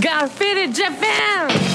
Faded Japan.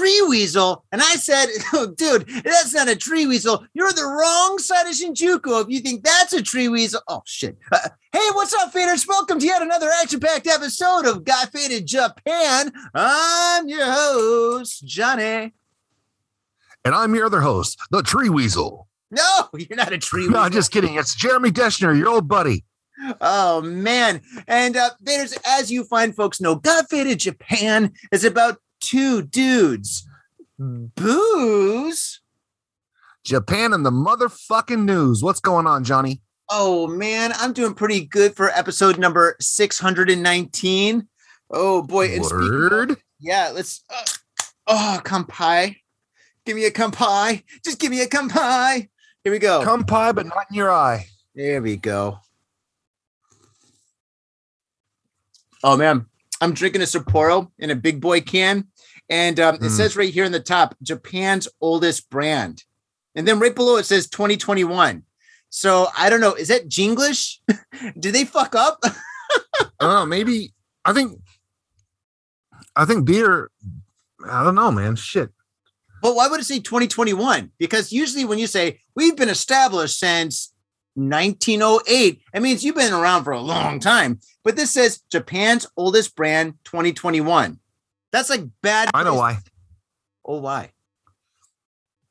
Tree weasel. And I said, oh, dude, that's not a tree weasel. You're the wrong side of Shinjuku if you think that's a tree weasel. Oh, shit. Uh, hey, what's up, faders? Welcome to yet another action packed episode of Got Faded Japan. I'm your host, Johnny. And I'm your other host, the Tree Weasel. No, you're not a tree weasel. No, I'm just kidding. It's Jeremy Deschner, your old buddy. Oh man. And uh Faders, as you fine folks know, Got Faded Japan is about two dudes. Booze. Japan and the motherfucking news. What's going on, Johnny? Oh man, I'm doing pretty good for episode number 619. Oh boy, and speaking of- Word. yeah, let's uh, oh kampai. Give me a kampai. Just give me a kampai. Here we go. Come pie, but not in your eye. There we go. Oh man, I'm drinking a Sapporo in a big boy can, and um, it Mm. says right here in the top, Japan's oldest brand, and then right below it says 2021. So I don't know, is that Jinglish? Did they fuck up? I don't know. Maybe I think I think beer. I don't know, man. Shit. But why would it say 2021? Because usually when you say we've been established since 1908, it means you've been around for a long time. But this says Japan's oldest brand 2021. That's like bad. I know why. Oh, why?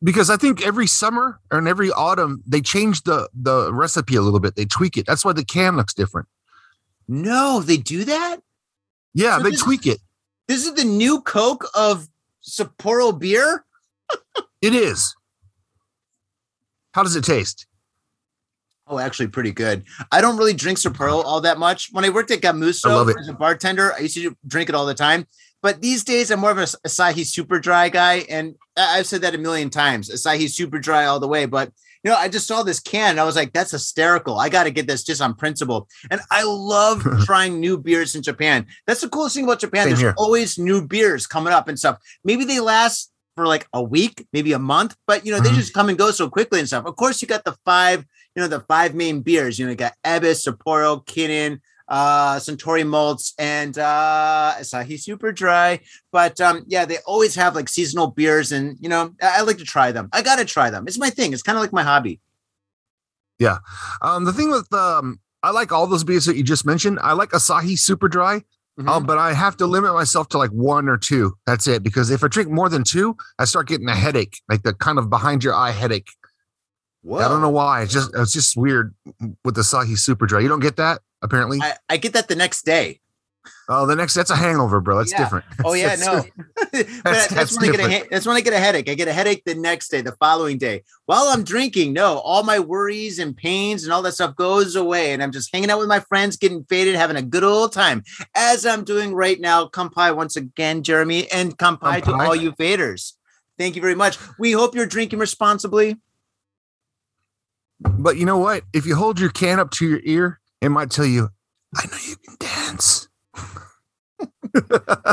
Because I think every summer and every autumn they change the the recipe a little bit. They tweak it. That's why the can looks different. No, they do that. Yeah, So they tweak it. This is the new Coke of Sapporo beer. It is. How does it taste? Oh, actually, pretty good. I don't really drink Sapporo all that much. When I worked at Gamuso as a bartender, I used to drink it all the time. But these days, I'm more of a Asahi Super Dry guy, and I've said that a million times. Asahi Super Dry all the way. But you know, I just saw this can, and I was like, "That's hysterical! I got to get this just on principle." And I love trying new beers in Japan. That's the coolest thing about Japan. Same There's here. always new beers coming up and stuff. Maybe they last for like a week, maybe a month, but you know, they Mhm. just come and go so quickly and stuff. Of course, you got the five you know, the five main beers. You know, you got Ebisu, Sapporo, Kirin, uh, Suntory Malts, and uh, Asahi Super Dry. But um, yeah, they always have like seasonal beers, and you know, I, I like to try them. I gotta try them. It's my thing. It's kind of like my hobby. Yeah. Um, the thing with um, I like all those beers that you just mentioned. I like Asahi Super Dry, Mhm. um, but I have to limit myself to like one or two. That's it. Because if I drink more than two, I start getting a headache, like the kind of behind your eye headache. I don't know why. It's just it's just weird with the Asahi Super Dry. You don't get that apparently. I, I get that the next day. oh, the next that's a hangover, bro. That's Yeah. different. Oh yeah, That's- no. That's- that's, that's when I get a that's when I get a headache. I get a headache the next day, the following day. While I'm drinking, no, all my worries and pains and all that stuff goes away, and I'm just hanging out with my friends, getting faded, having a good old time, as I'm doing right now. Kampai once again, Jeremy, and kampai to all you faders. Thank you very much. We hope you're drinking responsibly. But you know what? If you hold your can up to your ear, it might tell you, "I know you can dance."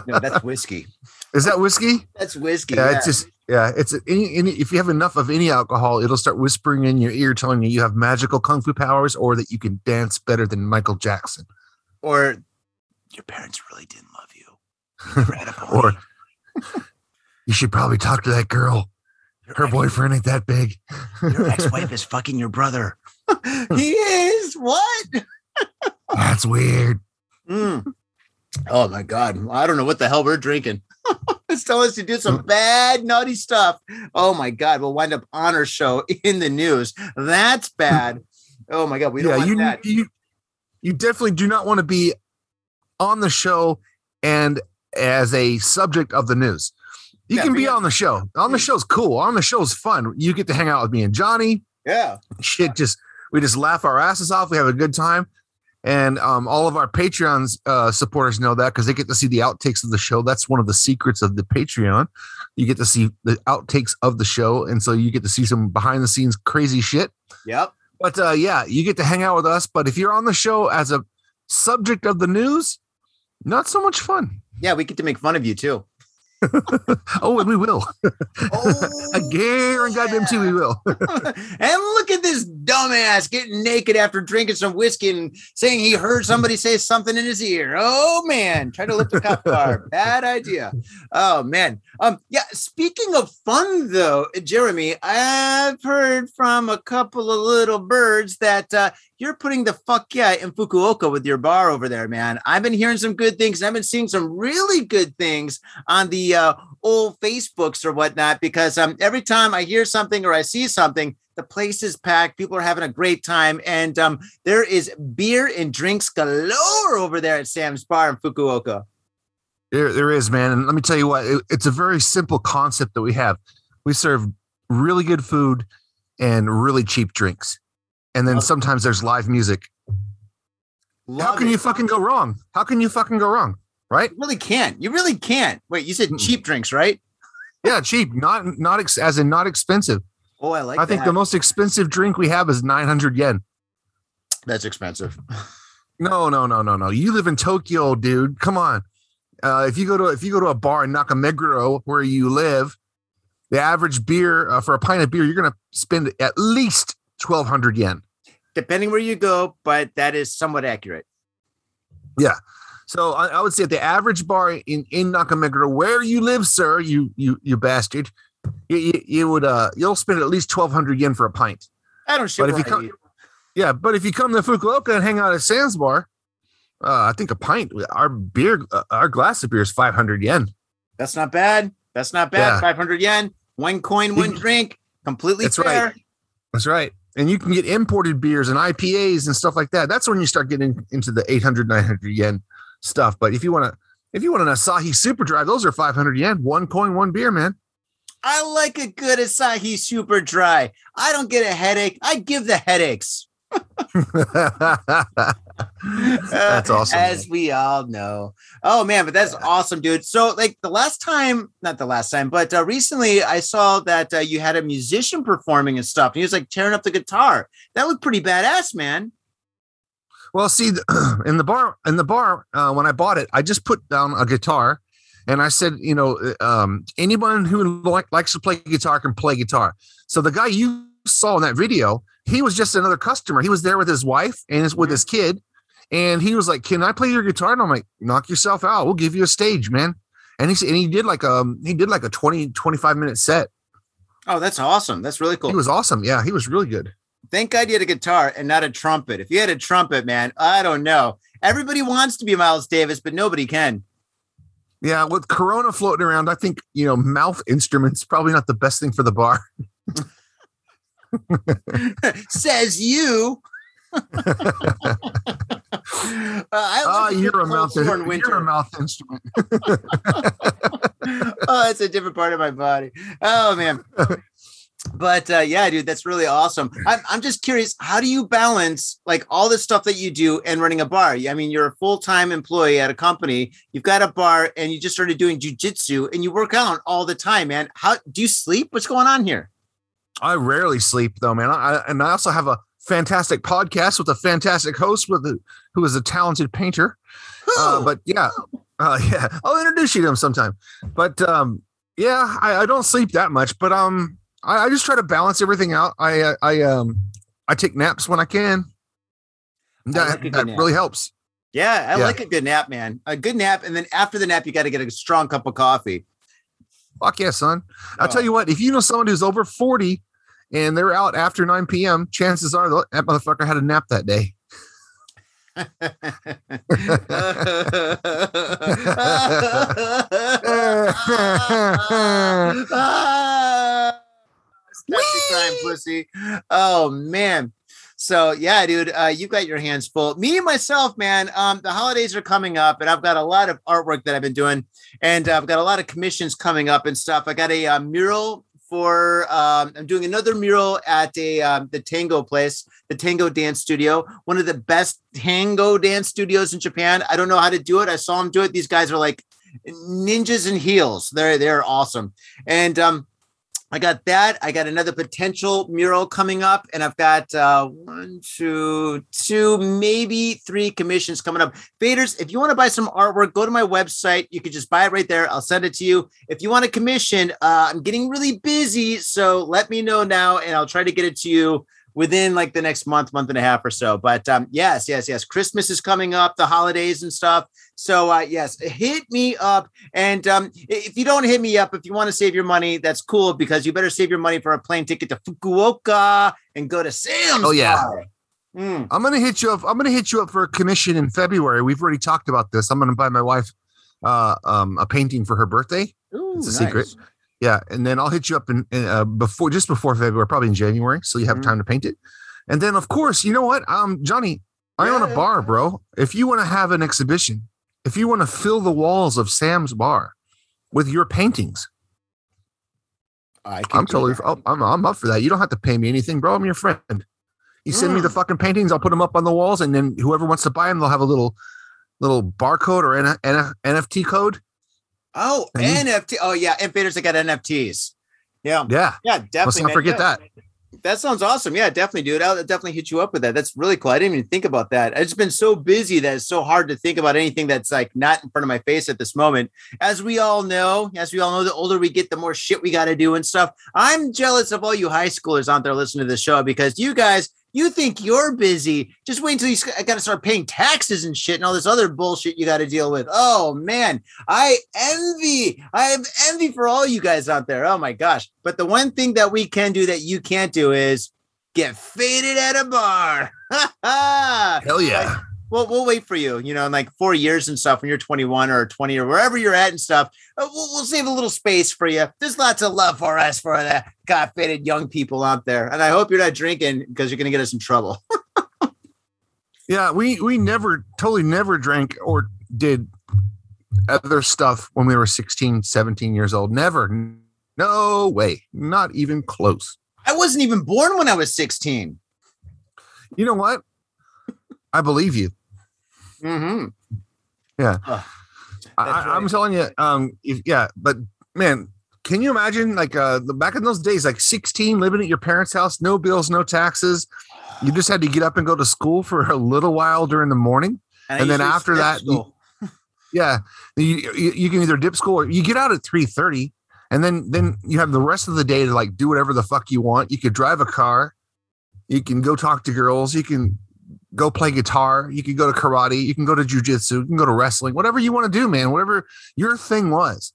No, that's whiskey. Is that whiskey? That's whiskey. Yeah, yeah. it's just yeah, it's any, any if you have enough of any alcohol, it'll start whispering in your ear, telling you you have magical kung fu powers or that you can dance better than Michael Jackson. or your parents really didn't love you. You never had a pony. Or you should probably talk to that girl. Her boyfriend ain't that big. Your ex-wife is fucking your brother. he is. What? That's weird. Mm. Oh my god. I don't know what the hell we're drinking. it's telling us to do some bad, naughty stuff. Oh my god. We'll wind up on our show in the news. That's bad. Oh my god. We don't yeah, want you, that. you you definitely do not want to be on the show and as a subject of the news. You Yeah, can be on the show. On the show's cool. On the show's fun. You get to hang out with me and Johnny. Yeah. Shit, just we just laugh our asses off. We have a good time. And um, all of our Patreons uh, supporters know that because they get to see the outtakes of the show. That's one of the secrets of the Patreon. You get to see the outtakes of the show, and so you get to see some behind the scenes crazy shit. Yep. But uh, yeah, you get to hang out with us. But if you're on the show as a subject of the news, not so much fun. Yeah, we get to make fun of you too. Oh, and we will. Oh, I guarantee goddamn too we will. and look at this dumbass getting naked after drinking some whiskey and saying he heard somebody say something in his ear. Oh man, try to lift a cop car. Bad idea. Oh man. Um, yeah, speaking of fun though, Jeremy, I've heard from a couple of little birds that uh you're putting the fuck yeah in Fukuoka with your bar over there, man. I've been hearing some good things. And I've been seeing some really good things on the uh, old Facebooks or whatnot because um, every time I hear something or I see something, the place is packed. People are having a great time, and um, there is beer and drinks galore over there at Sam's Bar in Fukuoka. There, there is, man. And let me tell you what, it- it's a very simple concept that we have. We serve really good food and really cheap drinks. And then Love sometimes there's live music. How can it. you fucking go wrong? How can you fucking go wrong? Right? You really can't. You really can't. Wait, you said Mm-mm. cheap drinks, right? Yeah, cheap, not not ex- as in not expensive. Oh, I like. I think that. the most expensive drink we have is 900 yen. that's expensive. No, no, no, no, no. You live in Tokyo, dude. Come on. Uh, if you go to if you go to a bar in Nakameguro where you live, the average beer uh, for a pint of beer, you're gonna spend at least 1200 yen. Depending where you go, but that is somewhat accurate. Yeah. So I, I would say at the average bar in in Nakameguro, where you live, sir, you you you bastard, you, you, you would uh you'll spend at least 1200 yen for a pint. I don't shit But if you come, yeah, but if you come to Fukuoka and hang out at Sam's Bar, uh, I think a pint, our beer, uh, our glass of beer is 500 yen. That's not bad. That's not bad. Yeah. 500 yen, one coin, one drink. Completely That's fair. right. That's right. And you can get imported beers and IPAs and stuff like that. That's when you start getting into the 800, 900 yen stuff. But if you want to, if you want an Asahi Super Dry, those are 500 yen. One coin, one beer, man. I like a good Asahi Super Dry. I don't get a headache. I give the headaches. That's awesome. As we all know. Oh man, but that's awesome, dude. So like the last time, not the last time, but uh, recently I saw that uh, you had a musician performing and stuff. And he was like tearing up the guitar. That looked pretty badass, man. Well, see, in the bar, in the bar, uh, when I bought it, I just put down a guitar, and I said, you know, um, anyone who like, likes to play guitar can play guitar. So the guy you saw in that video, he was just another customer. He was there with his wife and his, with Mhm. his kid, and he was like, "Can I play your guitar?" And I'm like, "Knock yourself out. We'll give you a stage, man." And he said, and he did like um he did like a 20 25 minute set. Oh, that's awesome. That's really cool. He was awesome. Yeah, he was really good. Thank God you had a guitar and not a trumpet. If you had a trumpet, man, I don't know. Everybody wants to be Miles Davis, but nobody can. Yeah, with Corona floating around, I think you know mouth instruments probably not the best thing for the bar. Says you. uh, I Ah, you're a mouth. cold sore in You're a mouth instrument. oh, it's a different part of my body. Oh man. But uh, yeah, dude, that's really awesome. I'm, I'm just curious, how do you balance like all the stuff that you do and running a bar? I mean, you're a full time employee at a company, you've got a bar, and you just started doing jujitsu and you work out all the time, man. How do you sleep? What's going on here? I rarely sleep though, man. I, and I also have a fantastic podcast with a fantastic host with a, who is a talented painter. Uh, but yeah, uh, yeah, I'll introduce you to him sometime. But um, yeah, I, I don't sleep that much, but um, I, I just try to balance everything out. I uh, I um I take naps when I can. That, like that really helps. yeah, I yeah. like a good nap, man. A good nap, and then after the nap, you got to get a strong cup of coffee. Fuck yeah, son. I'll tell ah. you what, if you know someone who's over 40 and they're out after 9 p.m., chances are that motherfucker had a nap that day. Crime, pussy. Oh man. So yeah, dude, uh, you got your hands full. Me myself, man. Um, the holidays are coming up, and I've got a lot of artwork that I've been doing, and uh, I've got a lot of commissions coming up and stuff. I got a uh, mural for. Um, I'm doing another mural at a um, the Tango place, the Tango Dance Studio, one of the best tango dance studios in Japan. I don't know how to do it. I saw them do it. These guys are like ninjas in heels. They're they're awesome, and um I got that. I got another potential mural coming up, and I've got uh, one, two, two, maybe three commissions coming up. Faders, if you want to buy some artwork, go to my website. You can just buy it right there. I'll send it to you. If you want a commission, uh, I'm getting really busy, so let me know now, and I'll try to get it to you within like the next month, month and a half or so. But um, yes, yes, yes. Christmas is coming up, the holidays and stuff. So uh, yes, hit me up. And um, if you don't hit me up, if you want to save your money, that's cool because you better save your money for a plane ticket to Fukuoka and go to Sam's. Oh, yeah. Mm. I'm gonna hit you up. I'm gonna hit you up for a commission in February. We've already talked about this. I'm gonna buy my wife uh, um, a painting for her birthday. Ooh, It's a nice. secret. Yeah, and then I'll hit you up in, in uh, before just before February, probably in January, so you have Mhm. time to paint it. And then, of course, you know what, um, Johnny, I own Yeah. a bar, bro. If you want to have an exhibition, if you want to fill the walls of Sam's bar with your paintings, I can I'm totally, oh, I'm, I'm up for that. You don't have to pay me anything, bro. I'm your friend. You send me the Mm. fucking paintings, I'll put them up on the walls, and then whoever wants to buy them, they'll have a little, little barcode or N- N- NFT code. Oh, And you- NFT. Oh yeah, Invaders. I got NFTs. Yeah, Yeah, yeah, definitely. let's not man. forget Yeah. that. That sounds awesome. Yeah, definitely, dude. I'll definitely hit you up with that. That's really cool. I didn't even think about that. I've just been so busy that it's so hard to think about anything that's like not in front of my face at this moment. As we all know, as we all know, the older we get, the more shit we got to do and stuff. I'm jealous of all you high schoolers out there listening to the show because you guys, you think you're busy. Just wait until you got to start paying taxes and shit and all this other bullshit you got to deal with. Oh man, I envy. I have envy for all you guys out there. Oh my gosh. But the one thing that we can do that you can't do is get faded at a bar. Hell yeah. Well, we'll wait for you, you know, in like four years and stuff when you're 21 or 20 or wherever you're at and stuff. Uh, We'll, we'll save a little space for you. There's lots of love for us for the got faded young people out there. And I hope you're not drinking because you're going to get us in trouble. Yeah, we we never totally never drank or did other stuff when we were 16, 17 years old. Never. No way. Not even close. I wasn't even born when I was 16. You know what? I believe you. Mm-hmm. That's I, I'm right. telling you, um, if, yeah, but man, can you imagine like uh the back in those days, like 16, living at your parents' house, no bills, no taxes. You just had to get up and go to school for a little while during the morning. I And then after that, you- Yeah, you, you, you can either dip school or you get out at three thirty, and then then you have the rest of the day to like do whatever the fuck you want. You could drive a car, you can go talk to girls, you can go play guitar, you can go to karate, you can go to jujitsu, you can go to wrestling, whatever you want to do, man. Whatever your thing was,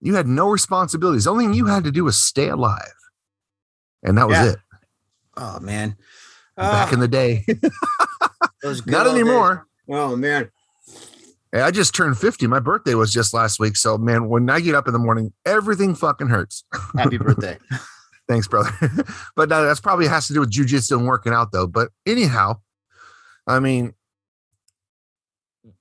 you had no responsibilities. The only thing you had to do was stay alive, and that was Yeah. it. oh, man. Back Ah, in the day, those good not days. anymore. Oh, man. Hey, I just turned 50. My birthday was just last week. So, man, when I get up in the morning, everything fucking hurts. Happy birthday. Thanks, brother. but uh, that's probably has to do with jujitsu and working out, though. But anyhow, I mean,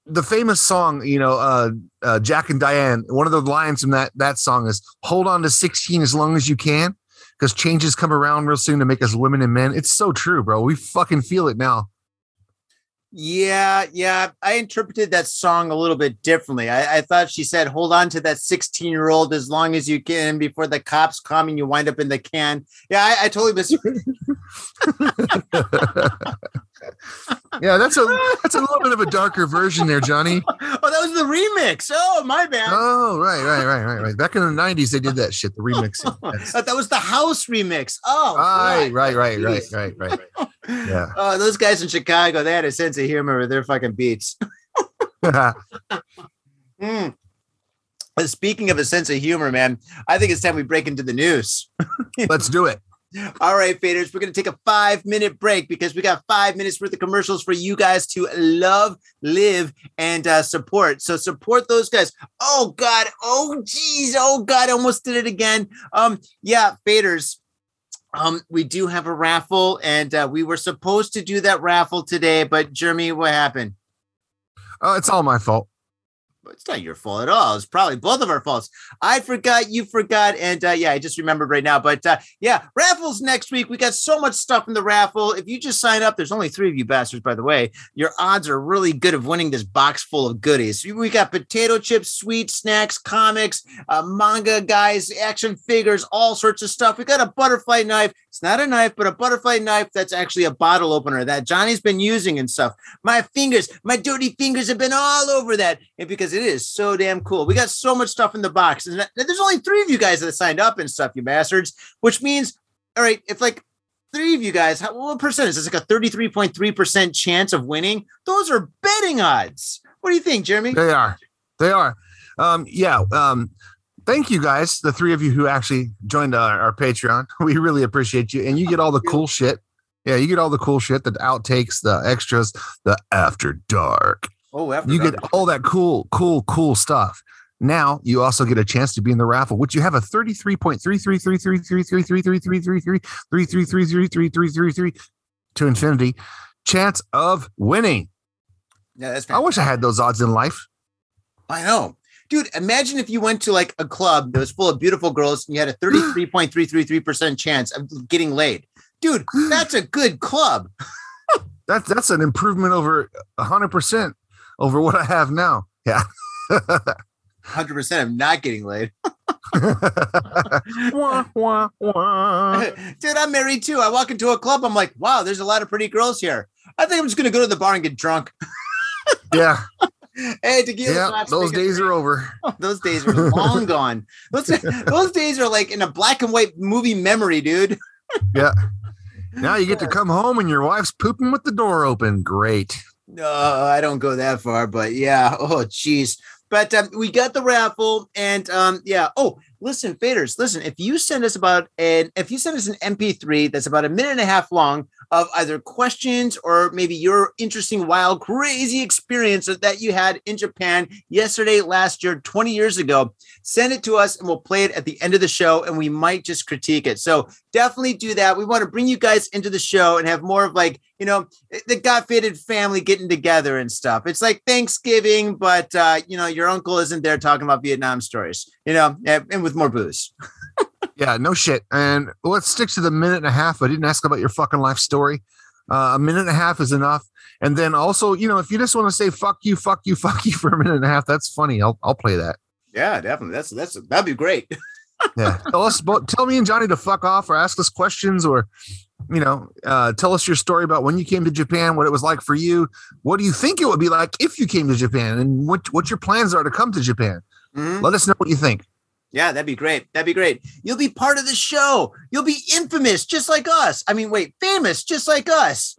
the famous song, you know, uh, uh, Jack and Diane. One of the lines from that that song is "Hold on to 16 as long as you can." Because changes come around real soon to make us women and men. It's so true, bro. We fucking feel it now. Yeah, yeah. I interpreted that song a little bit differently. I, I thought she said, hold on to that 16 year old as long as you can before the cops come and you wind up in the can. Yeah, I, I totally misread. yeah, that's a that's a little bit of a darker version there, Johnny. oh, that was the remix. Oh, my bad. Oh, right, right, right, right, right. Back in the '90s, they did that shit. The remix. That was the house remix. Oh, right, God. right, right, right, right, right. Yeah. Oh, those guys in Chicago, they had a sense of humor with their fucking beats. Mm. Speaking of a sense of humor, man, I think it's time we break into the news. Let's do it. All right, faders, we're going to take a five minute break because we got five minutes worth of commercials for you guys to love, live, and uh, support. So support those guys. Oh God, oh geez, oh God, I almost did it again. Um, yeah, faders. Um, we do have a raffle, and uh, we were supposed to do that raffle today, but Jeremy, what happened? Oh, it's all my fault. It's not your fault at all. It's probably both of our faults. I forgot, you forgot, and uh, yeah, I just remembered right now. But uh, yeah, raffles next week. We got so much stuff in the raffle. If you just sign up, there's only three of you bastards, by the way. Your odds are really good of winning this box full of goodies. We got potato chips, sweet snacks, comics, uh, manga guys, action figures, all sorts of stuff. We got a butterfly knife. It's not a knife, but a butterfly knife that's actually a bottle opener that Johnny's been using and stuff. My fingers, my dirty fingers have been all over that, and because it is so damn cool. We got so much stuff in the box, and there's only three of you guys that signed up and stuff, you bastards. Which means, all right, if like three of you guys, how, what percentage? It's like a 33.3% chance of winning. Those are betting odds. What do you think, Jeremy? They are. They are. Um, yeah. Um, thank you guys, the three of you who actually joined our, our Patreon. We really appreciate you. And you get all the cool shit. Yeah, you get all the cool shit, the outtakes, the extras, the after dark. Oh, after you get all that cool, cool, cool stuff. Now you also get a chance to be in the raffle, which you have a 33.333333333333333333 to infinity chance of winning. Yeah, that's I wish I had those odds in life. I know. Dude, imagine if you went to like a club that was full of beautiful girls and you had a 33.333% chance of getting laid. Dude, that's a good club. That's that's an improvement over hundred percent over what I have now. Yeah. 100% I'm not getting laid. Wah, wah, wah. Dude, I'm married too. I walk into a club, I'm like, wow, there's a lot of pretty girls here. I think I'm just gonna go to the bar and get drunk. yeah, hey, tequila yeah. shots, Those days are over. those days are long gone. Those, those days are like in a black and white movie memory, dude. Yeah. Now you get to come home and your wife's pooping with the door open. Great. No, I don't go that far, but yeah. Oh, geez. But um, we got the raffle, and um, yeah. Oh, listen, faders, listen. If you send us about an, if you send us an MP3 that's about a minute and a half long of either questions or maybe your interesting, wild, crazy experience that you had in Japan yesterday, last year, 20 years ago, send it to us, and we'll play it at the end of the show, and we might just critique it. So definitely do that. We want to bring you guys into the show and have more of like, you know, the got faded family getting together and stuff. It's like Thanksgiving, but uh, you know, your uncle isn't there talking about Vietnam stories, you know, and with more booze. Yeah, no shit. And let's stick to the minute and a half. I didn't ask about your fucking life story. Uh, a minute and a half is enough. And then also, you know, if you just want to say fuck you, fuck you, fuck you for a minute and a half, that's funny. I'll I'll play that. Yeah, definitely. That's that's that'd be great. Yeah. tell us about tell me and Johnny to fuck off or ask us questions or you know, uh, tell us your story about when you came to Japan, what it was like for you. What do you think it would be like if you came to Japan and what what your plans are to come to Japan? Mhm. Let us know what you think. Yeah, that'd be great. That'd be great. You'll be part of the show. You'll be infamous just like us. I mean, wait, famous just like us.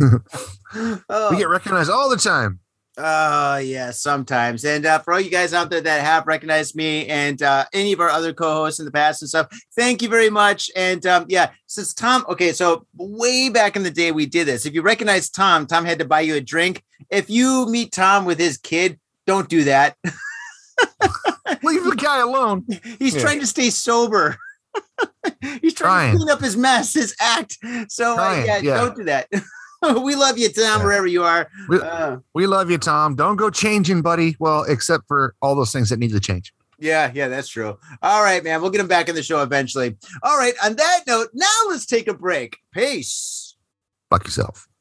oh. We get recognized all the time. Uh yeah, sometimes. And uh, for all you guys out there that have recognized me and uh, any of our other co-hosts in the past and stuff, thank you very much. And um, yeah, since Tom, okay, so way back in the day we did this. If you recognize Tom, Tom had to buy you a drink. If you meet Tom with his kid, don't do that. Leave the guy alone. He's Yeah. trying to stay sober. He's trying, Trying. to clean up his mess, his act. So uh, yeah, yeah. don't do that. we love you, Tom, Yeah. wherever you are. We- Uh, We love you, Tom. Don't go changing, buddy. Well, except for all those things that need to change. Yeah, yeah, that's true. All right, man. We'll get him back in the show eventually. All right. On that note, now let's take a break. Peace. Fuck yourself.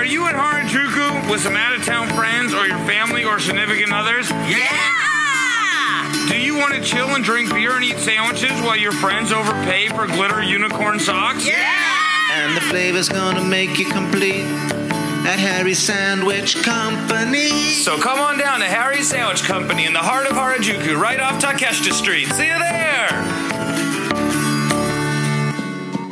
Are you at Harajuku with some out of town friends or your family or significant others? Yeah! Do you want to chill and drink beer and eat sandwiches while your friends overpay for glitter unicorn socks? Yeah! And the flavor's gonna make you complete at Harry's Sandwich Company. So come on down to Harry's Sandwich Company in the heart of Harajuku, right off Takeshita Street. See you there!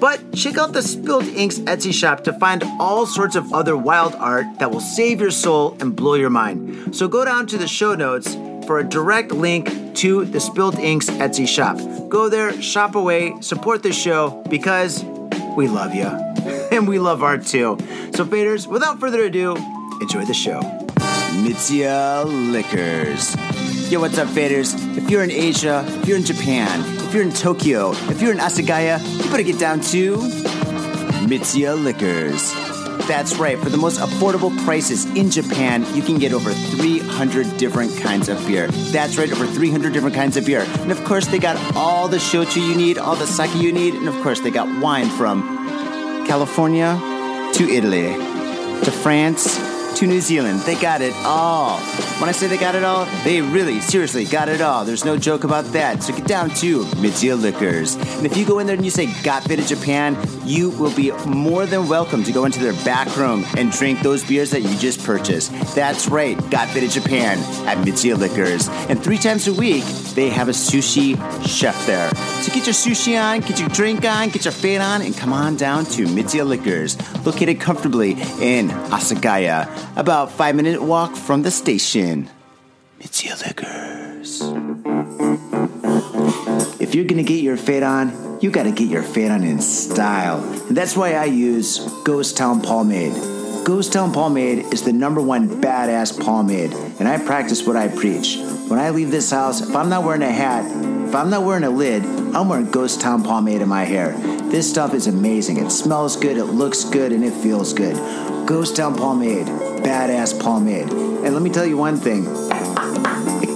But check out the Spilt Inks Etsy shop to find all sorts of other wild art that will save your soul and blow your mind. So go down to the show notes for a direct link to the Spilt Inks Etsy shop. Go there, shop away, support the show because we love you. And we love art too. So, faders, without further ado, enjoy the show. Mitsuya Liquors. Yo, what's up, faders? If you're in Asia, if you're in Japan, if you're in Tokyo, if you're in Asagaya, you better get down to Mitsuya Liquors. That's right, for the most affordable prices in Japan, you can get over 300 different kinds of beer. That's right, over 300 different kinds of beer. And of course, they got all the shochu you need, all the sake you need, and of course, they got wine from California to Italy to France to New Zealand. They got it all. When I say they got it all, they really, seriously got it all. There's no joke about that. So get down to Mitsuya Liquors. And if you go in there and you say Got Faded Japan, you will be more than welcome to go into their back room and drink those beers that you just purchased. That's right, Got Faded Japan at Mitsuya Liquors. And three times a week, they have a sushi chef there. So get your sushi on, get your drink on, get your fade on, and come on down to Mitsuya Liquors, located comfortably in Asagaya, about five minute walk from the station. Mitsuya Liquors. If you're gonna get your fade on, you gotta get your fade on in style. And that's why I use Ghost Town Pomade. Ghost Town Pomade is the number one badass pomade, and I practice what I preach. When I leave this house, if I'm not wearing a hat, if I'm not wearing a lid, I'm wearing Ghost Town Pomade in my hair. This stuff is amazing. It smells good, it looks good, and it feels good. Ghost Town Pomade, badass pomade. And let me tell you one thing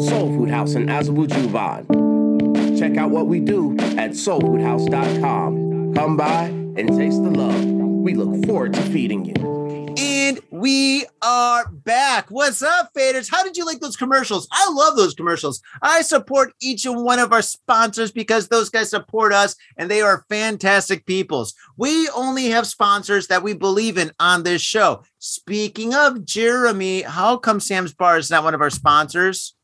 Soul Food House in Azabu. Check out what we do at soulfoodhouse.com. Come by and taste the love. We look forward to feeding you. And we are back. What's up, faders? How did you like those commercials? I love those commercials. I support each and one of our sponsors because those guys support us and they are fantastic peoples. We only have sponsors that we believe in on this show. Speaking of Jeremy, how come Sam's Bar is not one of our sponsors?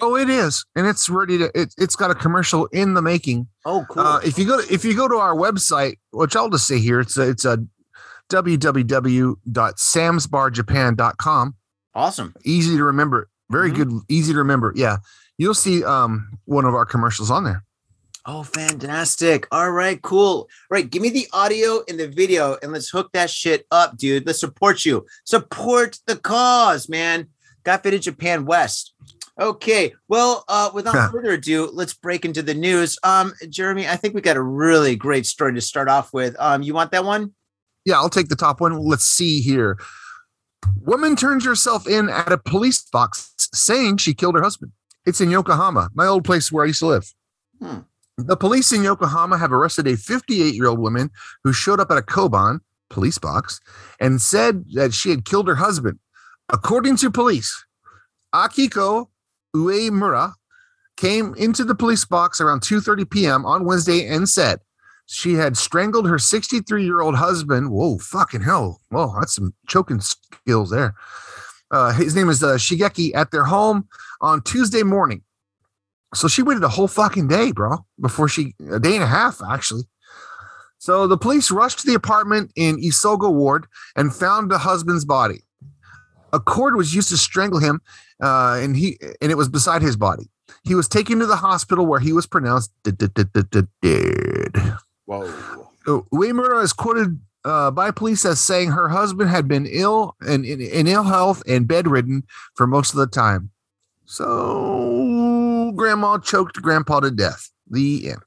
Oh, it is, and it's ready to. It, it's got a commercial in the making. Oh, cool. Uh, if you go, to, if you go to our website, which I'll just say here, it's a, it's a www.samsbarjapan.com. awesome. Easy to remember. Very Mhm. good, easy to remember. Yeah, you'll see um one of our commercials on there. Oh, fantastic. All right, cool. All right, give me the audio and the video and let's hook that shit up, dude. Let's support you. Support the cause, man. Got Faded Japan West. Okay, well, uh, without further ado, let's break into the news. Um, Jeremy, I think we got a really great story to start off with. Um, you want that one? Yeah, I'll take the top one. Let's see here. Woman turns herself in at a police box saying she killed her husband. It's in Yokohama, my old place where I used to live. Hmm. The police in Yokohama have arrested a 58 year old woman who showed up at a Koban police box and said that she had killed her husband. According to police, Akiko Uemura came into the police box around 2:30 p.m. on Wednesday and said she had strangled her 63 year old husband. Whoa, fucking hell! Whoa, that's some choking skills there. Uh, his name is uh, Shigeki at their home on Tuesday morning. So she waited a whole fucking day, bro, before she a day and a half actually. So the police rushed to the apartment in Isogo Ward and found the husband's body. A cord was used to strangle him, uh, and he and it was beside his body. He was taken to the hospital where he was pronounced dead. Whoa. Uh, is quoted uh, by police as saying her husband had been ill and in, in ill health and bedridden for most of the time. So grandma choked grandpa to death. The end.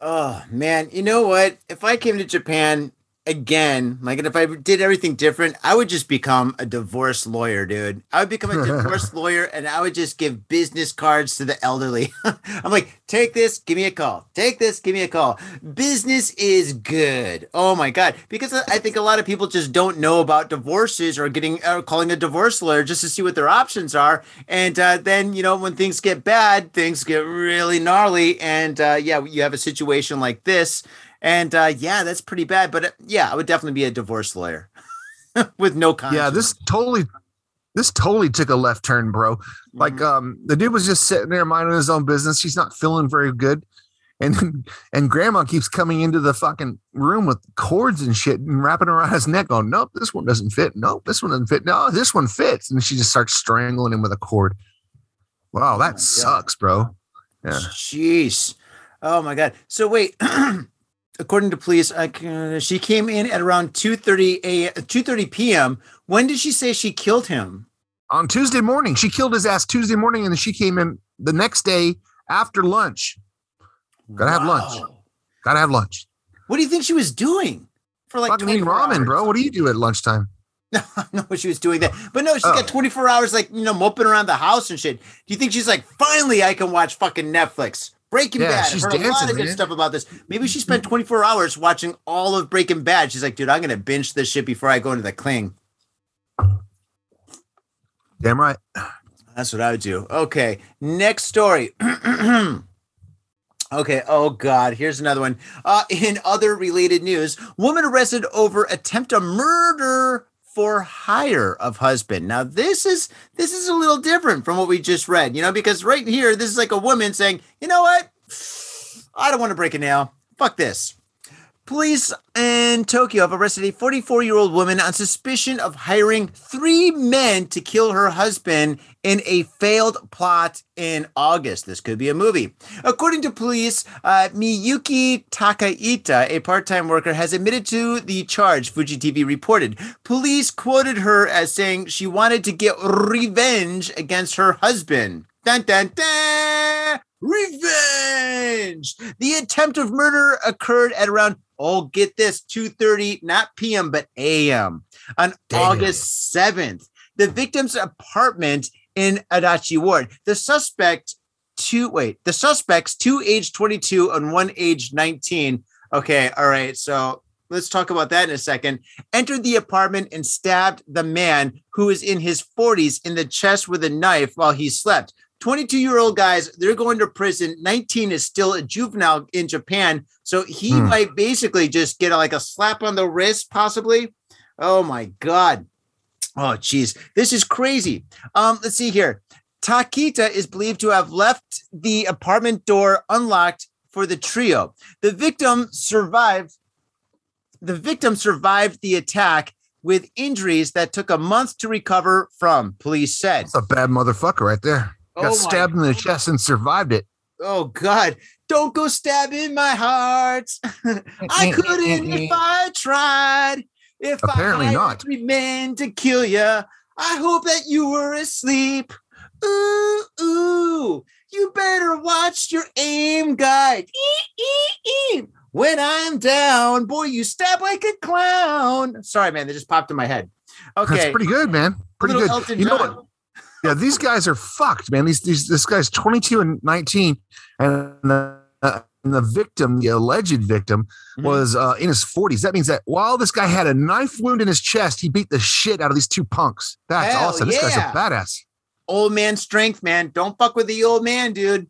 Oh man, you know what? If I came to Japan again, like and if I did everything different, I would just become a divorce lawyer, dude. I would become a divorce lawyer and I would just give business cards to the elderly. I'm like, take this, give me a call. Take this, give me a call. Business is good. Oh my god, because I think a lot of people just don't know about divorces or getting or calling a divorce lawyer just to see what their options are. And uh, then you know when things get bad, things get really gnarly. And uh, yeah, you have a situation like this. And uh, yeah, that's pretty bad. But uh, yeah, I would definitely be a divorce lawyer with no conscience. Yeah, this totally this totally took a left turn, bro. Like Mhm. um the dude was just sitting there minding his own business. She's not feeling very good. And and grandma keeps coming into the fucking room with cords and shit and wrapping around his neck, going, Nope, this one doesn't fit. Nope, this one doesn't fit. No, this one fits. And she just starts strangling him with a cord. Wow, Oh that God. sucks, bro. Yeah. Jeez. Oh my god. So wait. According to police, uh, I can, she came in at around 2:30 a 2:30 p.m. When did she say she killed him? On Tuesday morning, she killed his ass Tuesday morning, and then she came in the next day after lunch. Gotta have lunch. Gotta have lunch. What do you think she was doing for like Fucking eating 24 ramen, hours? bro. What do you do at lunchtime? No, I know what she was doing there, but no, she's Oh. got 24 hours, like you know, moping around the house and shit. Do you think she's like, finally, I can watch fucking Netflix, Breaking Yeah, Bad? she's I've heard a lot of good man. stuff about this. Maybe she spent 24 hours watching all of Breaking Bad. She's like, dude, I'm gonna binge this shit before I go into the cling. Damn right. That's what I would do. Okay, next story. okay. Oh God, here's another one. Uh, in other related news, woman arrested over attempt to murder for hire of husband. Now this is this is a little different from what we just read, you know, because right here this is like a woman saying, you know what, I don't want to break a nail. Fuck this. Police in Tokyo have arrested a 44 year old woman on suspicion of hiring three men to kill her husband in a failed plot in August. This could be a movie. According to police, uh, Miyuki Takaita, a part time worker, has admitted to the charge, Fuji TV reported. Police quoted her as saying she wanted to get revenge against her husband. Dun, dun, dun! Revenge! The attempt of murder occurred at around, oh, get this, 2.30, not p.m., but a.m. on. August 7th. The victim's apartment in Adachi Ward. The suspect, two, wait, the suspects, two age 22 and one age 19. Okay, all right, so let's talk about that in a second. Entered the apartment and stabbed the man who is in his 40s in the chest with a knife while he slept. 22 year old guys, they're going to prison. 19 is still a juvenile in Japan. So he Hmm. might basically just get like a slap on the wrist, possibly. Oh my God. Oh, geez. This is crazy. Um, let's see here. Takita is believed to have left the apartment door unlocked for the trio. The victim survived. The victim survived the attack with injuries that took a month to recover from, police said. That's a bad motherfucker right there. Oh Got my stabbed in the chest and survived it. Oh God, don't go stabbing my heart. I couldn't if I tried. If Apparently I not. remained to kill you, I hope that you were asleep. Ooh, ooh, you better watch your aim guide. Ee, ee, ee. When I'm down, boy, you stab like a clown. Sorry, man, That just popped in my head. Okay, That's pretty good, man. Pretty good. Elton you know John. what? Yeah, these guys are fucked, man. These these this guy's 22 and 19, and the, uh, and the victim, the alleged victim, Mhm. was uh, in his 40s. That means that while this guy had a knife wound in his chest, he beat the shit out of these two punks. That's Hell awesome. This guy's a badass. old man strength, man. Don't fuck with the old man, dude.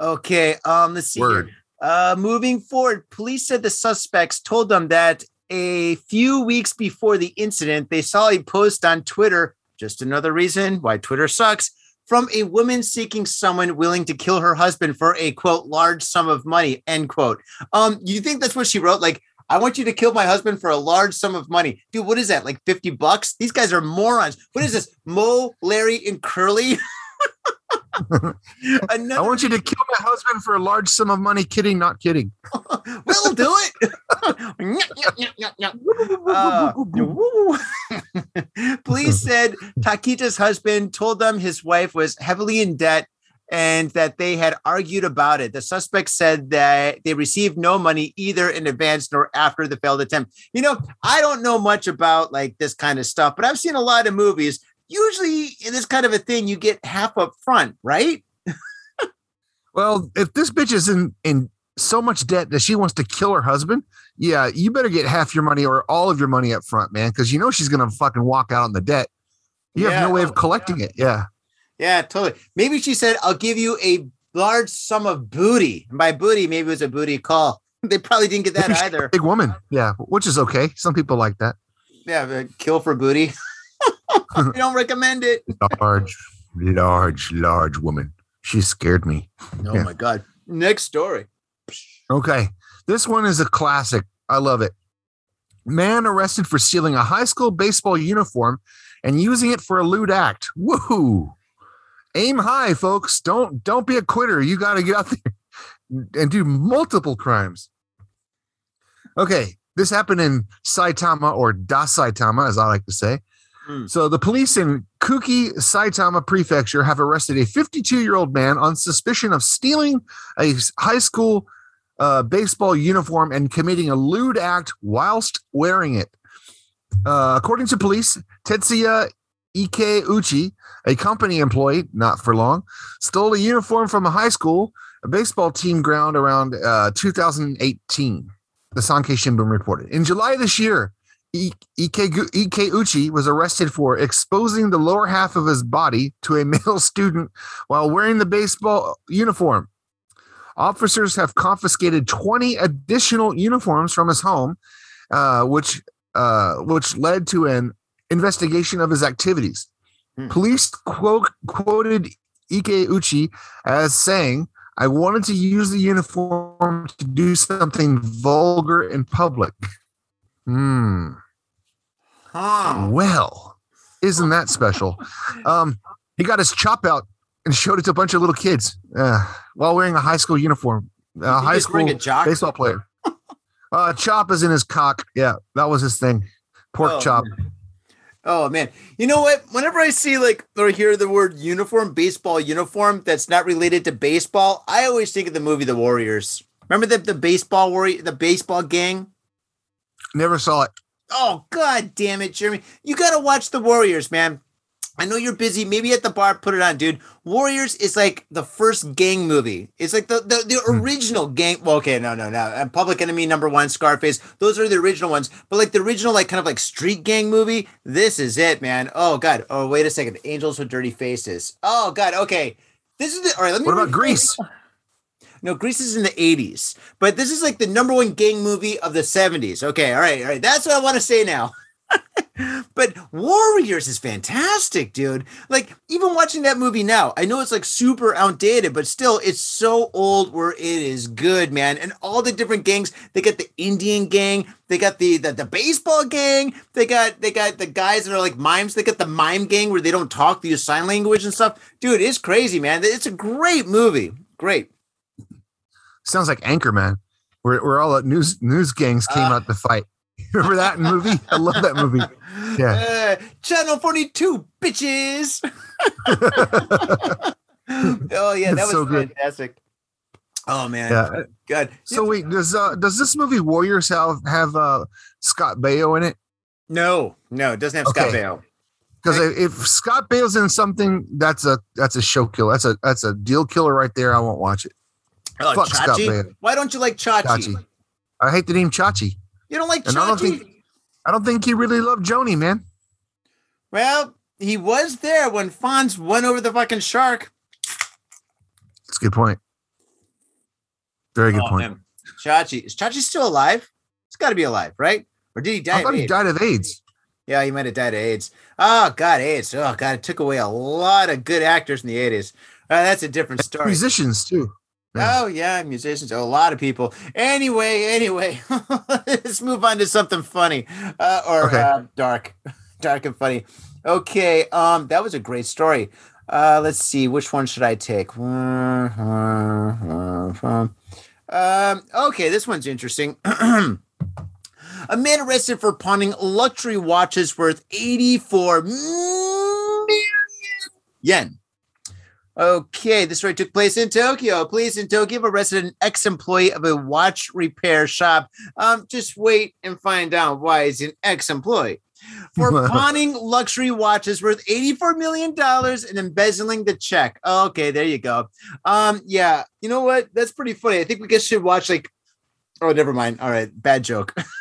Okay, um, let's see. here. Word. Uh, moving forward, police said the suspects told them that a few weeks before the incident, they saw a post on Twitter. Just another reason why Twitter sucks. From a woman seeking someone willing to kill her husband for a quote large sum of money. End quote. Um, you think that's what she wrote? Like, I want you to kill my husband for a large sum of money, dude. What is that? Like fifty bucks? These guys are morons. What is this? Moe, Larry, and Curly. I want you to kill my husband for a large sum of money. Kidding, not kidding. We'll do it. Uh. Police said Takita's husband told them his wife was heavily in debt and that they had argued about it. The suspect said that they received no money either in advance nor after the failed attempt. You know, I don't know much about like this kind of stuff, but I've seen a lot of movies. Usually, in this kind of a thing, you get half up front, right? Well, if this bitch is in in so much debt that she wants to kill her husband, yeah, you better get half your money or all of your money up front, man, because you know she's gonna fucking walk out on the debt. You Yeah, have no way of collecting it. Yeah. Yeah, totally. Maybe she said, I'll give you a large sum of booty. And by booty, maybe it was a booty call. They probably didn't get that Maybe either. Big woman. Yeah, which is okay. Some people like that. Yeah, but kill for booty. I don't recommend it. Large, large, large woman. She scared me. Oh Yeah. my God. Next story. Okay. This one is a classic. I love it. Man arrested for stealing a high school baseball uniform and using it for a lewd act. Woohoo. Aim high, folks. Don't don't be a quitter. You got to get out there and do multiple crimes. Okay. This happened in Saitama or Da Saitama, as I like to say. Hmm. So the police in Kuki Saitama Prefecture have arrested a 52 year old man on suspicion of stealing a high school uh, baseball uniform and committing a lewd act whilst wearing it. Uh, according to police, Tetsuya Ikeuchi, a company employee, not for long, stole a uniform from a high school a baseball team ground around uh, 2018. The Sankei Shimbun reported. In July this year, Ikeuchi was arrested for exposing the lower half of his body to a male student while wearing the baseball uniform. Officers have confiscated 20 additional uniforms from his home, uh, which uh, which led to an investigation of his activities. Hmm. Police quote, quoted Ikeuchi as saying, "I wanted to use the uniform to do something vulgar in public." Hmm. Huh. Well, isn't that special? Um, he got his chop out and showed it to a bunch of little kids uh, while wearing a high school uniform. A high school a jock? baseball player. uh, chop is in his cock. Yeah, that was his thing. Pork Oh, chop. man. Oh man. You know what? Whenever I see like or hear the word uniform, baseball uniform that's not related to baseball, I always think of the movie The Warriors. Remember the, the baseball warrior the baseball gang? Never saw it. Oh god damn it, Jeremy. You gotta watch the Warriors, man. I know you're busy. Maybe at the bar, put it on, dude. Warriors is like the first gang movie. It's like the the, the hmm. original gang. Well, okay, no, no, no. Public Enemy number one, Scarface. Those are the original ones. But like the original, like kind of like street gang movie. This is it, man. Oh god. Oh wait a second. Angels with dirty faces. Oh god. Okay. This is the. All right. Let me. What about Grease? No, Grease is in the 80s, but this is like the number one gang movie of the 70s. Okay, all right, all right. That's what I want to say now. but Warriors is fantastic, dude. Like even watching that movie now, I know it's like super outdated, but still, it's so old where it is good, man. And all the different gangs, they got the Indian gang, they got the the, the baseball gang, they got they got the guys that are like mimes, they got the mime gang where they don't talk, they use sign language and stuff. Dude, it's crazy, man. It's a great movie. Great. Sounds like Anchorman, where, where all the news news gangs came Uh. out to fight. Remember that movie? I love that movie. Yeah. Uh, Channel 42, bitches. oh, yeah, that It's was so good. fantastic. Oh, man. Yeah. Good. So wait, does uh does this movie Warriors have have uh Scott Baio in it? No, no, it doesn't have Scott Baio. Because if Scott Baio's in something, that's a that's a show killer. That's a that's a deal killer right there. I won't watch it. Oh, Fuck Scott Chachi? Baio. Why don't you like Chachi? Chachi. I hate the name Chachi. You don't like And I don't Chachi? think I don't think he really loved Joanie, man. well, he was there when Fonz went over the fucking shark. That's a good point. Very good Oh, point. man. Chachi. Is Chachi still alive? He's got to be alive, right? Or did he die? I thought he AIDS? died of AIDS. Yeah, he might have died of AIDS. Oh God, AIDS. Oh God, it took away a lot of good actors in the eighties. Uh, that's a different story. Musicians too. Yeah. Oh yeah, musicians. A lot of people. Anyway, anyway, let's move on to something funny uh, or Okay. uh, dark, dark and funny. Okay, um, that was a great story. Uh, let's see, which one should I take? Um, okay, this one's interesting. A man arrested for pawning luxury watches worth 84 million yen. Okay, this story took place in Tokyo. Police in Tokyo have arrested an ex-employee of a watch repair shop. Um, just wait and find out why he's an ex-employee. For pawning luxury watches worth $84 million and embezzling the check. Okay, there you go. Um, yeah, you know what? That's pretty funny. I think we should watch like oh, never mind. All right, bad joke.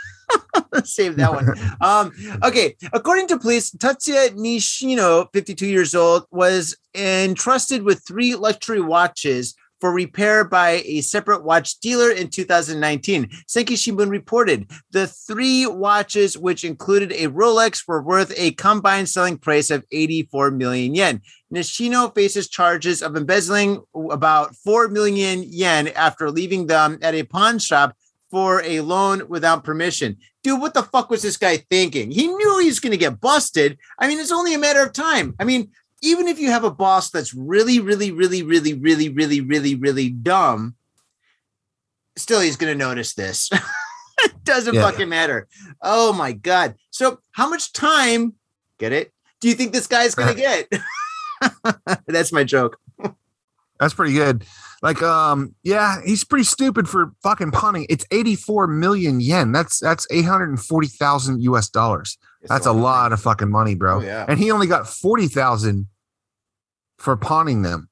Save that one. Um, okay. According to police, Tatsuya Nishino, 52 years old, was entrusted with three luxury watches for repair by a separate watch dealer in 2019. Sankei Shimbun reported the three watches, which included a Rolex, were worth a combined selling price of 84 million yen. Nishino faces charges of embezzling about 4 million yen after leaving them at a pawn shop for a loan without permission. Dude, what the fuck was this guy thinking? He knew he was going to get busted. I mean, it's only a matter of time. I mean, even if you have a boss that's really, really, really, really, really, really, really, really dumb, still he's going to notice this. it doesn't Yeah. fucking matter. Oh my God. So, how much time, get it? Do you think this guy's going to get? that's my joke. That's pretty good. Like, um, yeah, he's pretty stupid for fucking punning. It's 84 million yen. That's that's 840,000 US dollars. That's a lot of fucking money, bro. Oh, yeah. And he only got 40,000 for pawning them.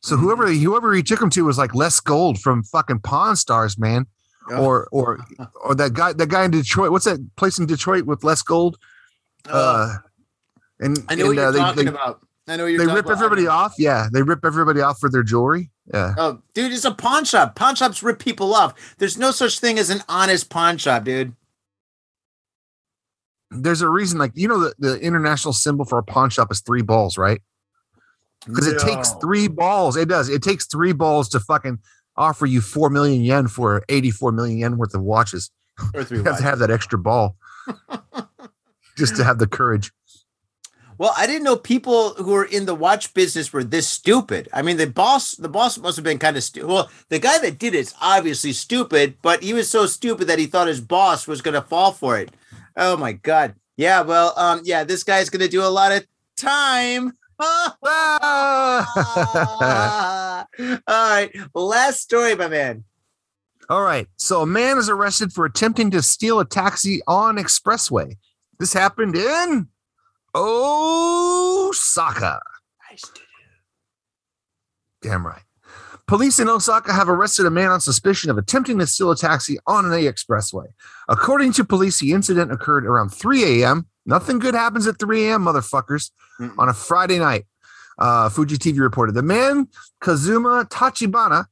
So Mm-hmm. whoever whoever he took him to was like Les Gold from fucking Pawn Stars, man. Oh. Or or or that guy that guy in Detroit. What's that place in Detroit with Les Gold? Uh, and I know what you're uh, they- talking they, about. I know what you're They rip about. everybody off. Yeah, they rip everybody off for their jewelry. Yeah. Oh, dude, it's a pawn shop. Pawn shops rip people off. There's no such thing as an honest pawn shop, dude. there's a reason like you know the, the international symbol for a pawn shop is three balls right because it takes three balls it does it takes three balls to fucking offer you 4 million yen for 84 million yen worth of watches or three you have to have that extra ball just to have the courage Well, I didn't know people who were in the watch business were this stupid. I mean, the boss, the boss must have been kind of stupid. Well, the guy that did it's obviously stupid, but he was so stupid that he thought his boss was going to fall for it. Oh my god. Yeah. Well, um, yeah, this guy's going to do a lot of time. All right. Last story, my man. all right so a man is arrested for attempting to steal a taxi on expressway this happened in osaka I still do. Damn right. Police in Osaka have arrested a man on suspicion of attempting to steal a taxi on an A expressway. According to police, the incident occurred around 3 a.m. Nothing good happens at 3 a.m., motherfuckers, Mm-mm. on a Friday night. Uh, Fuji TV reported the man, Kazuma Tachibana,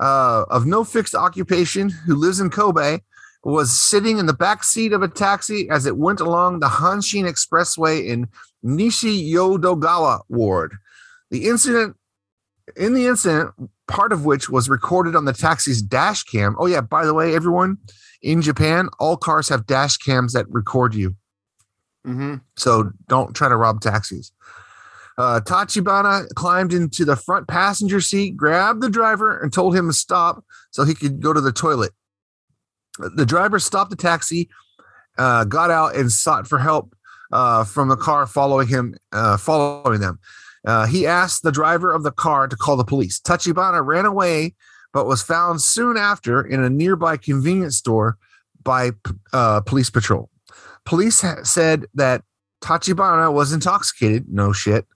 uh, of no fixed occupation, who lives in Kobe, was sitting in the back seat of a taxi as it went along the Hanshin Expressway in Nishi Yodogawa Ward. The incident, in the incident, part of which was recorded on the taxi's dash cam. Oh, yeah, by the way, everyone in Japan, all cars have dash cams that record you. Mm-hmm. So don't try to rob taxis. Uh, Tachibana climbed into the front passenger seat, grabbed the driver, and told him to stop so he could go to the toilet. The driver stopped the taxi, uh, got out, and sought for help uh, from the car following him, uh, following them. Uh, he asked the driver of the car to call the police. Tachibana ran away, but was found soon after in a nearby convenience store by uh, police patrol. Police ha- said that Tachibana was intoxicated, no shit,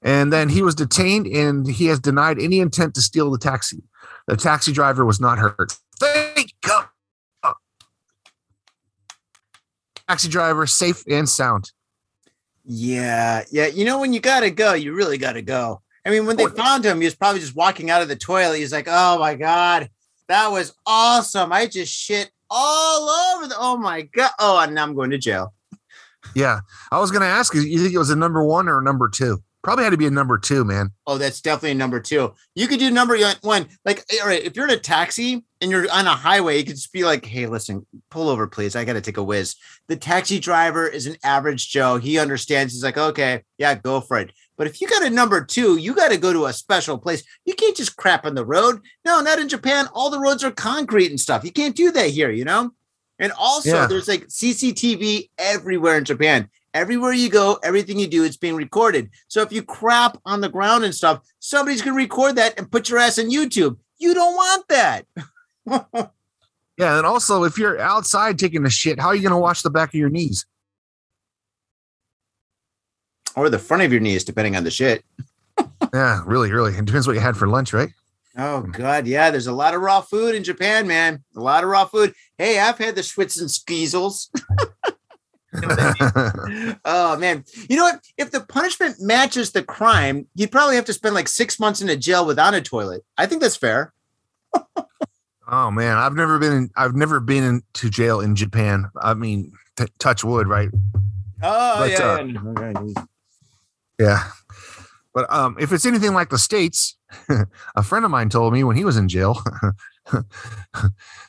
and then he was detained and he has denied any intent to steal the taxi. The taxi driver was not hurt. Thank God. Taxi driver safe and sound. Yeah, yeah. You know, when you gotta go, you really gotta go. I mean, when they found him, he was probably just walking out of the toilet. He's like, "Oh my god, that was awesome! I just shit all over the. Oh my god! Oh, and now I'm going to jail." Yeah, I was gonna ask you. You think it was a number one or a number two? Probably had to be a number two, man. Oh, that's definitely a number two. You could do number one. Like, all right, if you're in a taxi and you're on a highway, you could just be like, hey, listen, pull over, please. I got to take a whiz. The taxi driver is an average Joe. He understands. He's like, okay, yeah, go for it. But if you got a number two, you got to go to a special place. You can't just crap on the road. No, not in Japan. All the roads are concrete and stuff. You can't do that here, you know? And also, Yeah. there's like CCTV everywhere in Japan. Everywhere you go, everything you do, it's being recorded. So if you crap on the ground and stuff, somebody's going to record that and put your ass on YouTube. You don't want that. Yeah, and also if you're outside taking a shit, how are you gonna wash the back of your knees? or the front of your knees, depending on the shit. Yeah, really, really. It depends what you had for lunch, right? Oh God, yeah. There's a lot of raw food in Japan, man. A lot of raw food. Hey, I've had the Schwitz and Skeezels. oh man, you know what? If the punishment matches the crime, you'd probably have to spend like six months in a jail without a toilet. I think that's fair. Oh man, I've never been in, I've never been in, to jail in Japan. I mean, t- touch wood, right? Oh But, yeah, uh, yeah. But um, if it's anything like the states, a friend of mine told me when he was in jail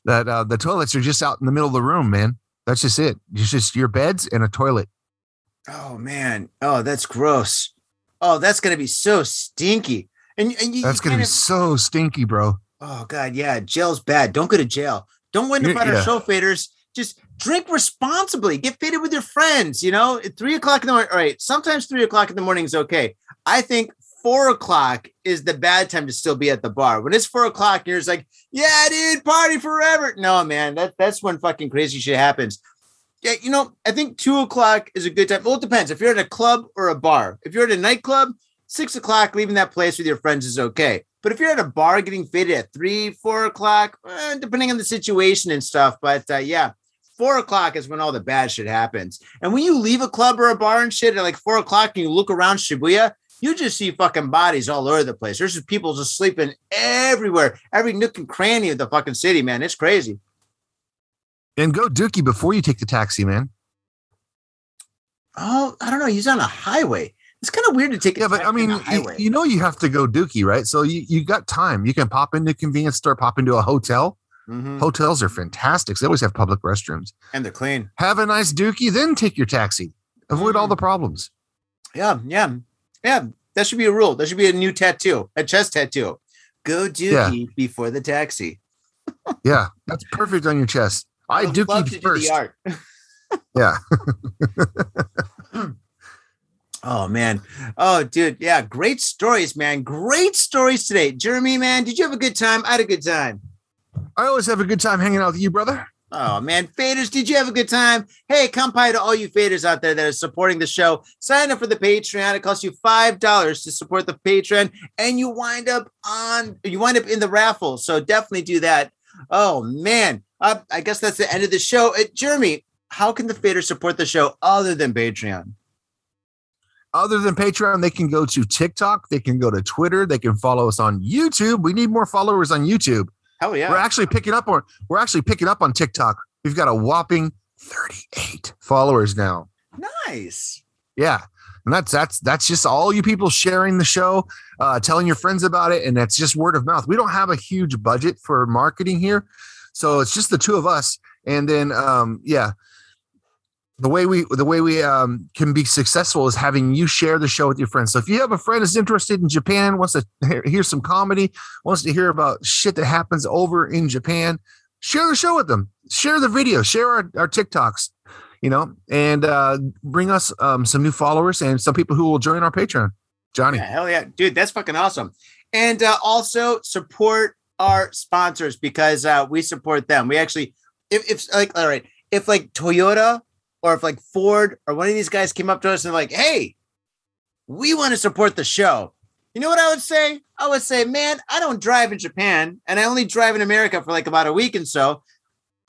that uh, the toilets are just out in the middle of the room, man. That's just it. It's just your beds and a toilet. Oh man. Oh, that's gross. Oh, that's gonna be so stinky. And, and you, That's you gonna be so stinky, bro. Oh God, yeah, jail's bad. Don't go to jail. Don't up Yeah, our yeah. show faders. Just drink responsibly. Get faded with your friends. You know, at three o'clock in the morning. All right, sometimes three o'clock in the morning is okay. I think four o'clock is the bad time to still be at the bar. When it's four o'clock, you're just like, yeah, dude, party forever. No, man, that that's when fucking crazy shit happens. Yeah, you know, I think two o'clock is a good time. Well, it depends. If you're at a club or a bar, if you're at a nightclub, six o'clock, leaving that place with your friends is okay. But if you're at a bar getting faded at three, four o'clock, eh, depending on the situation and stuff. But uh, yeah, four o'clock is when all the bad shit happens. And when you leave a club or a bar and shit at like four o'clock and you look around Shibuya, you just see fucking bodies all over the place. There's just people just sleeping everywhere, every nook and cranny of the fucking city, man. It's crazy. And go dookie before you take the taxi, man. Oh, I don't know. He's on a highway. It's kind of weird to take. a Yeah, but I mean, you, you know, you have to go dookie, right? So you, you got time. You can pop into a convenience store, pop into a hotel. Mhm. Hotels are fantastic. They always have public restrooms. and they're clean. Have a nice dookie, then take your taxi. Avoid all Mm. the problems. Yeah, yeah, yeah. That should be a rule. That should be a new tattoo, a chest tattoo. Go dookie before the taxi. Yeah, that's perfect on your chest. I would love to do first. the art. Yeah. Oh man. Oh dude. Yeah. Great stories, man. Great stories today. Jeremy, man, did you have a good time? I had a good time. I always have a good time hanging out with you, brother. Oh man, faders, did you have a good time? Hey, come by to all you faders out there that are supporting the show. Sign up for the Patreon. It costs you five dollars to support the Patreon, and you wind up on you wind up in the raffle. So definitely do that. Oh man, uh, I guess that's the end of the show. Uh, Jeremy, how can the faders support the show other than Patreon? Other than Patreon, they can go to TikTok, they can go to Twitter, they can follow us on YouTube. We need more followers on YouTube. Hell yeah. We're actually picking up on we're actually picking up on TikTok. We've got a whopping 38 followers now. Nice. Yeah. And that's that's that's just all you people sharing the show, uh, telling your friends about it, and that's just word of mouth. We don't have a huge budget for marketing here, so it's just the two of us. And then, um, yeah, the way we the way we um, can be successful is having you share the show with your friends. So if you have a friend that's interested in Japan, wants to hear, some comedy, wants to hear about shit that happens over in Japan, share the show with them. Share the video. Share our, our TikToks you know, and uh, bring us um, some new followers and some people who will join our Patreon. Johnny. Yeah, hell yeah, dude, that's fucking awesome. And uh, also support our sponsors because uh, we support them. We actually, if, if like, all right, if like Toyota or if like Ford or one of these guys came up to us and like, hey, we want to support the show. You know what I would say? I would say, man, I don't drive in Japan and I only drive in America for like about a week and so.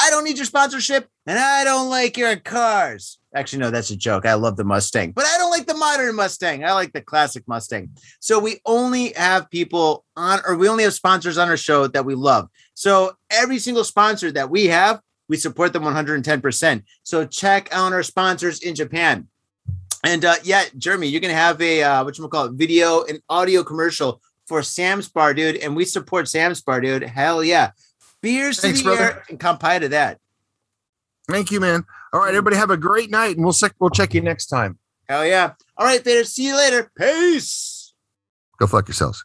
I don't need your sponsorship and I don't like your cars. Actually, no, that's a joke. I love the Mustang, but I don't like the modern Mustang. I like the classic Mustang. So we only have people on, or we only have sponsors on our show that we love. So every single sponsor that we have, we support them 110%. So check out our sponsors in Japan. And uh, yeah, Jeremy, you're gonna have a uh, what you call it, video and audio commercial for Sam's Bar, dude. And we support Sam's Bar, dude. Hell yeah. Beers Thanks, to the brother. air and kampai to that. Thank you, man. All right, everybody, have a great night, and we'll sec- we'll check you next time. Hell yeah. All right, Vader. See you later. Peace. Go fuck yourselves.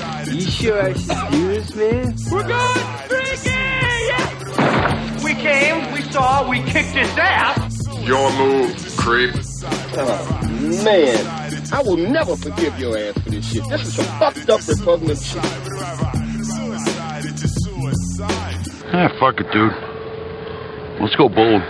You sure I should do this, man? We're going freaking! We came, we saw, we kicked his ass! Your move, creep. Oh, man. I will never forgive your ass for this shit. This is some fucked up repugnant shit. Ah, fuck it, dude. Let's go bold.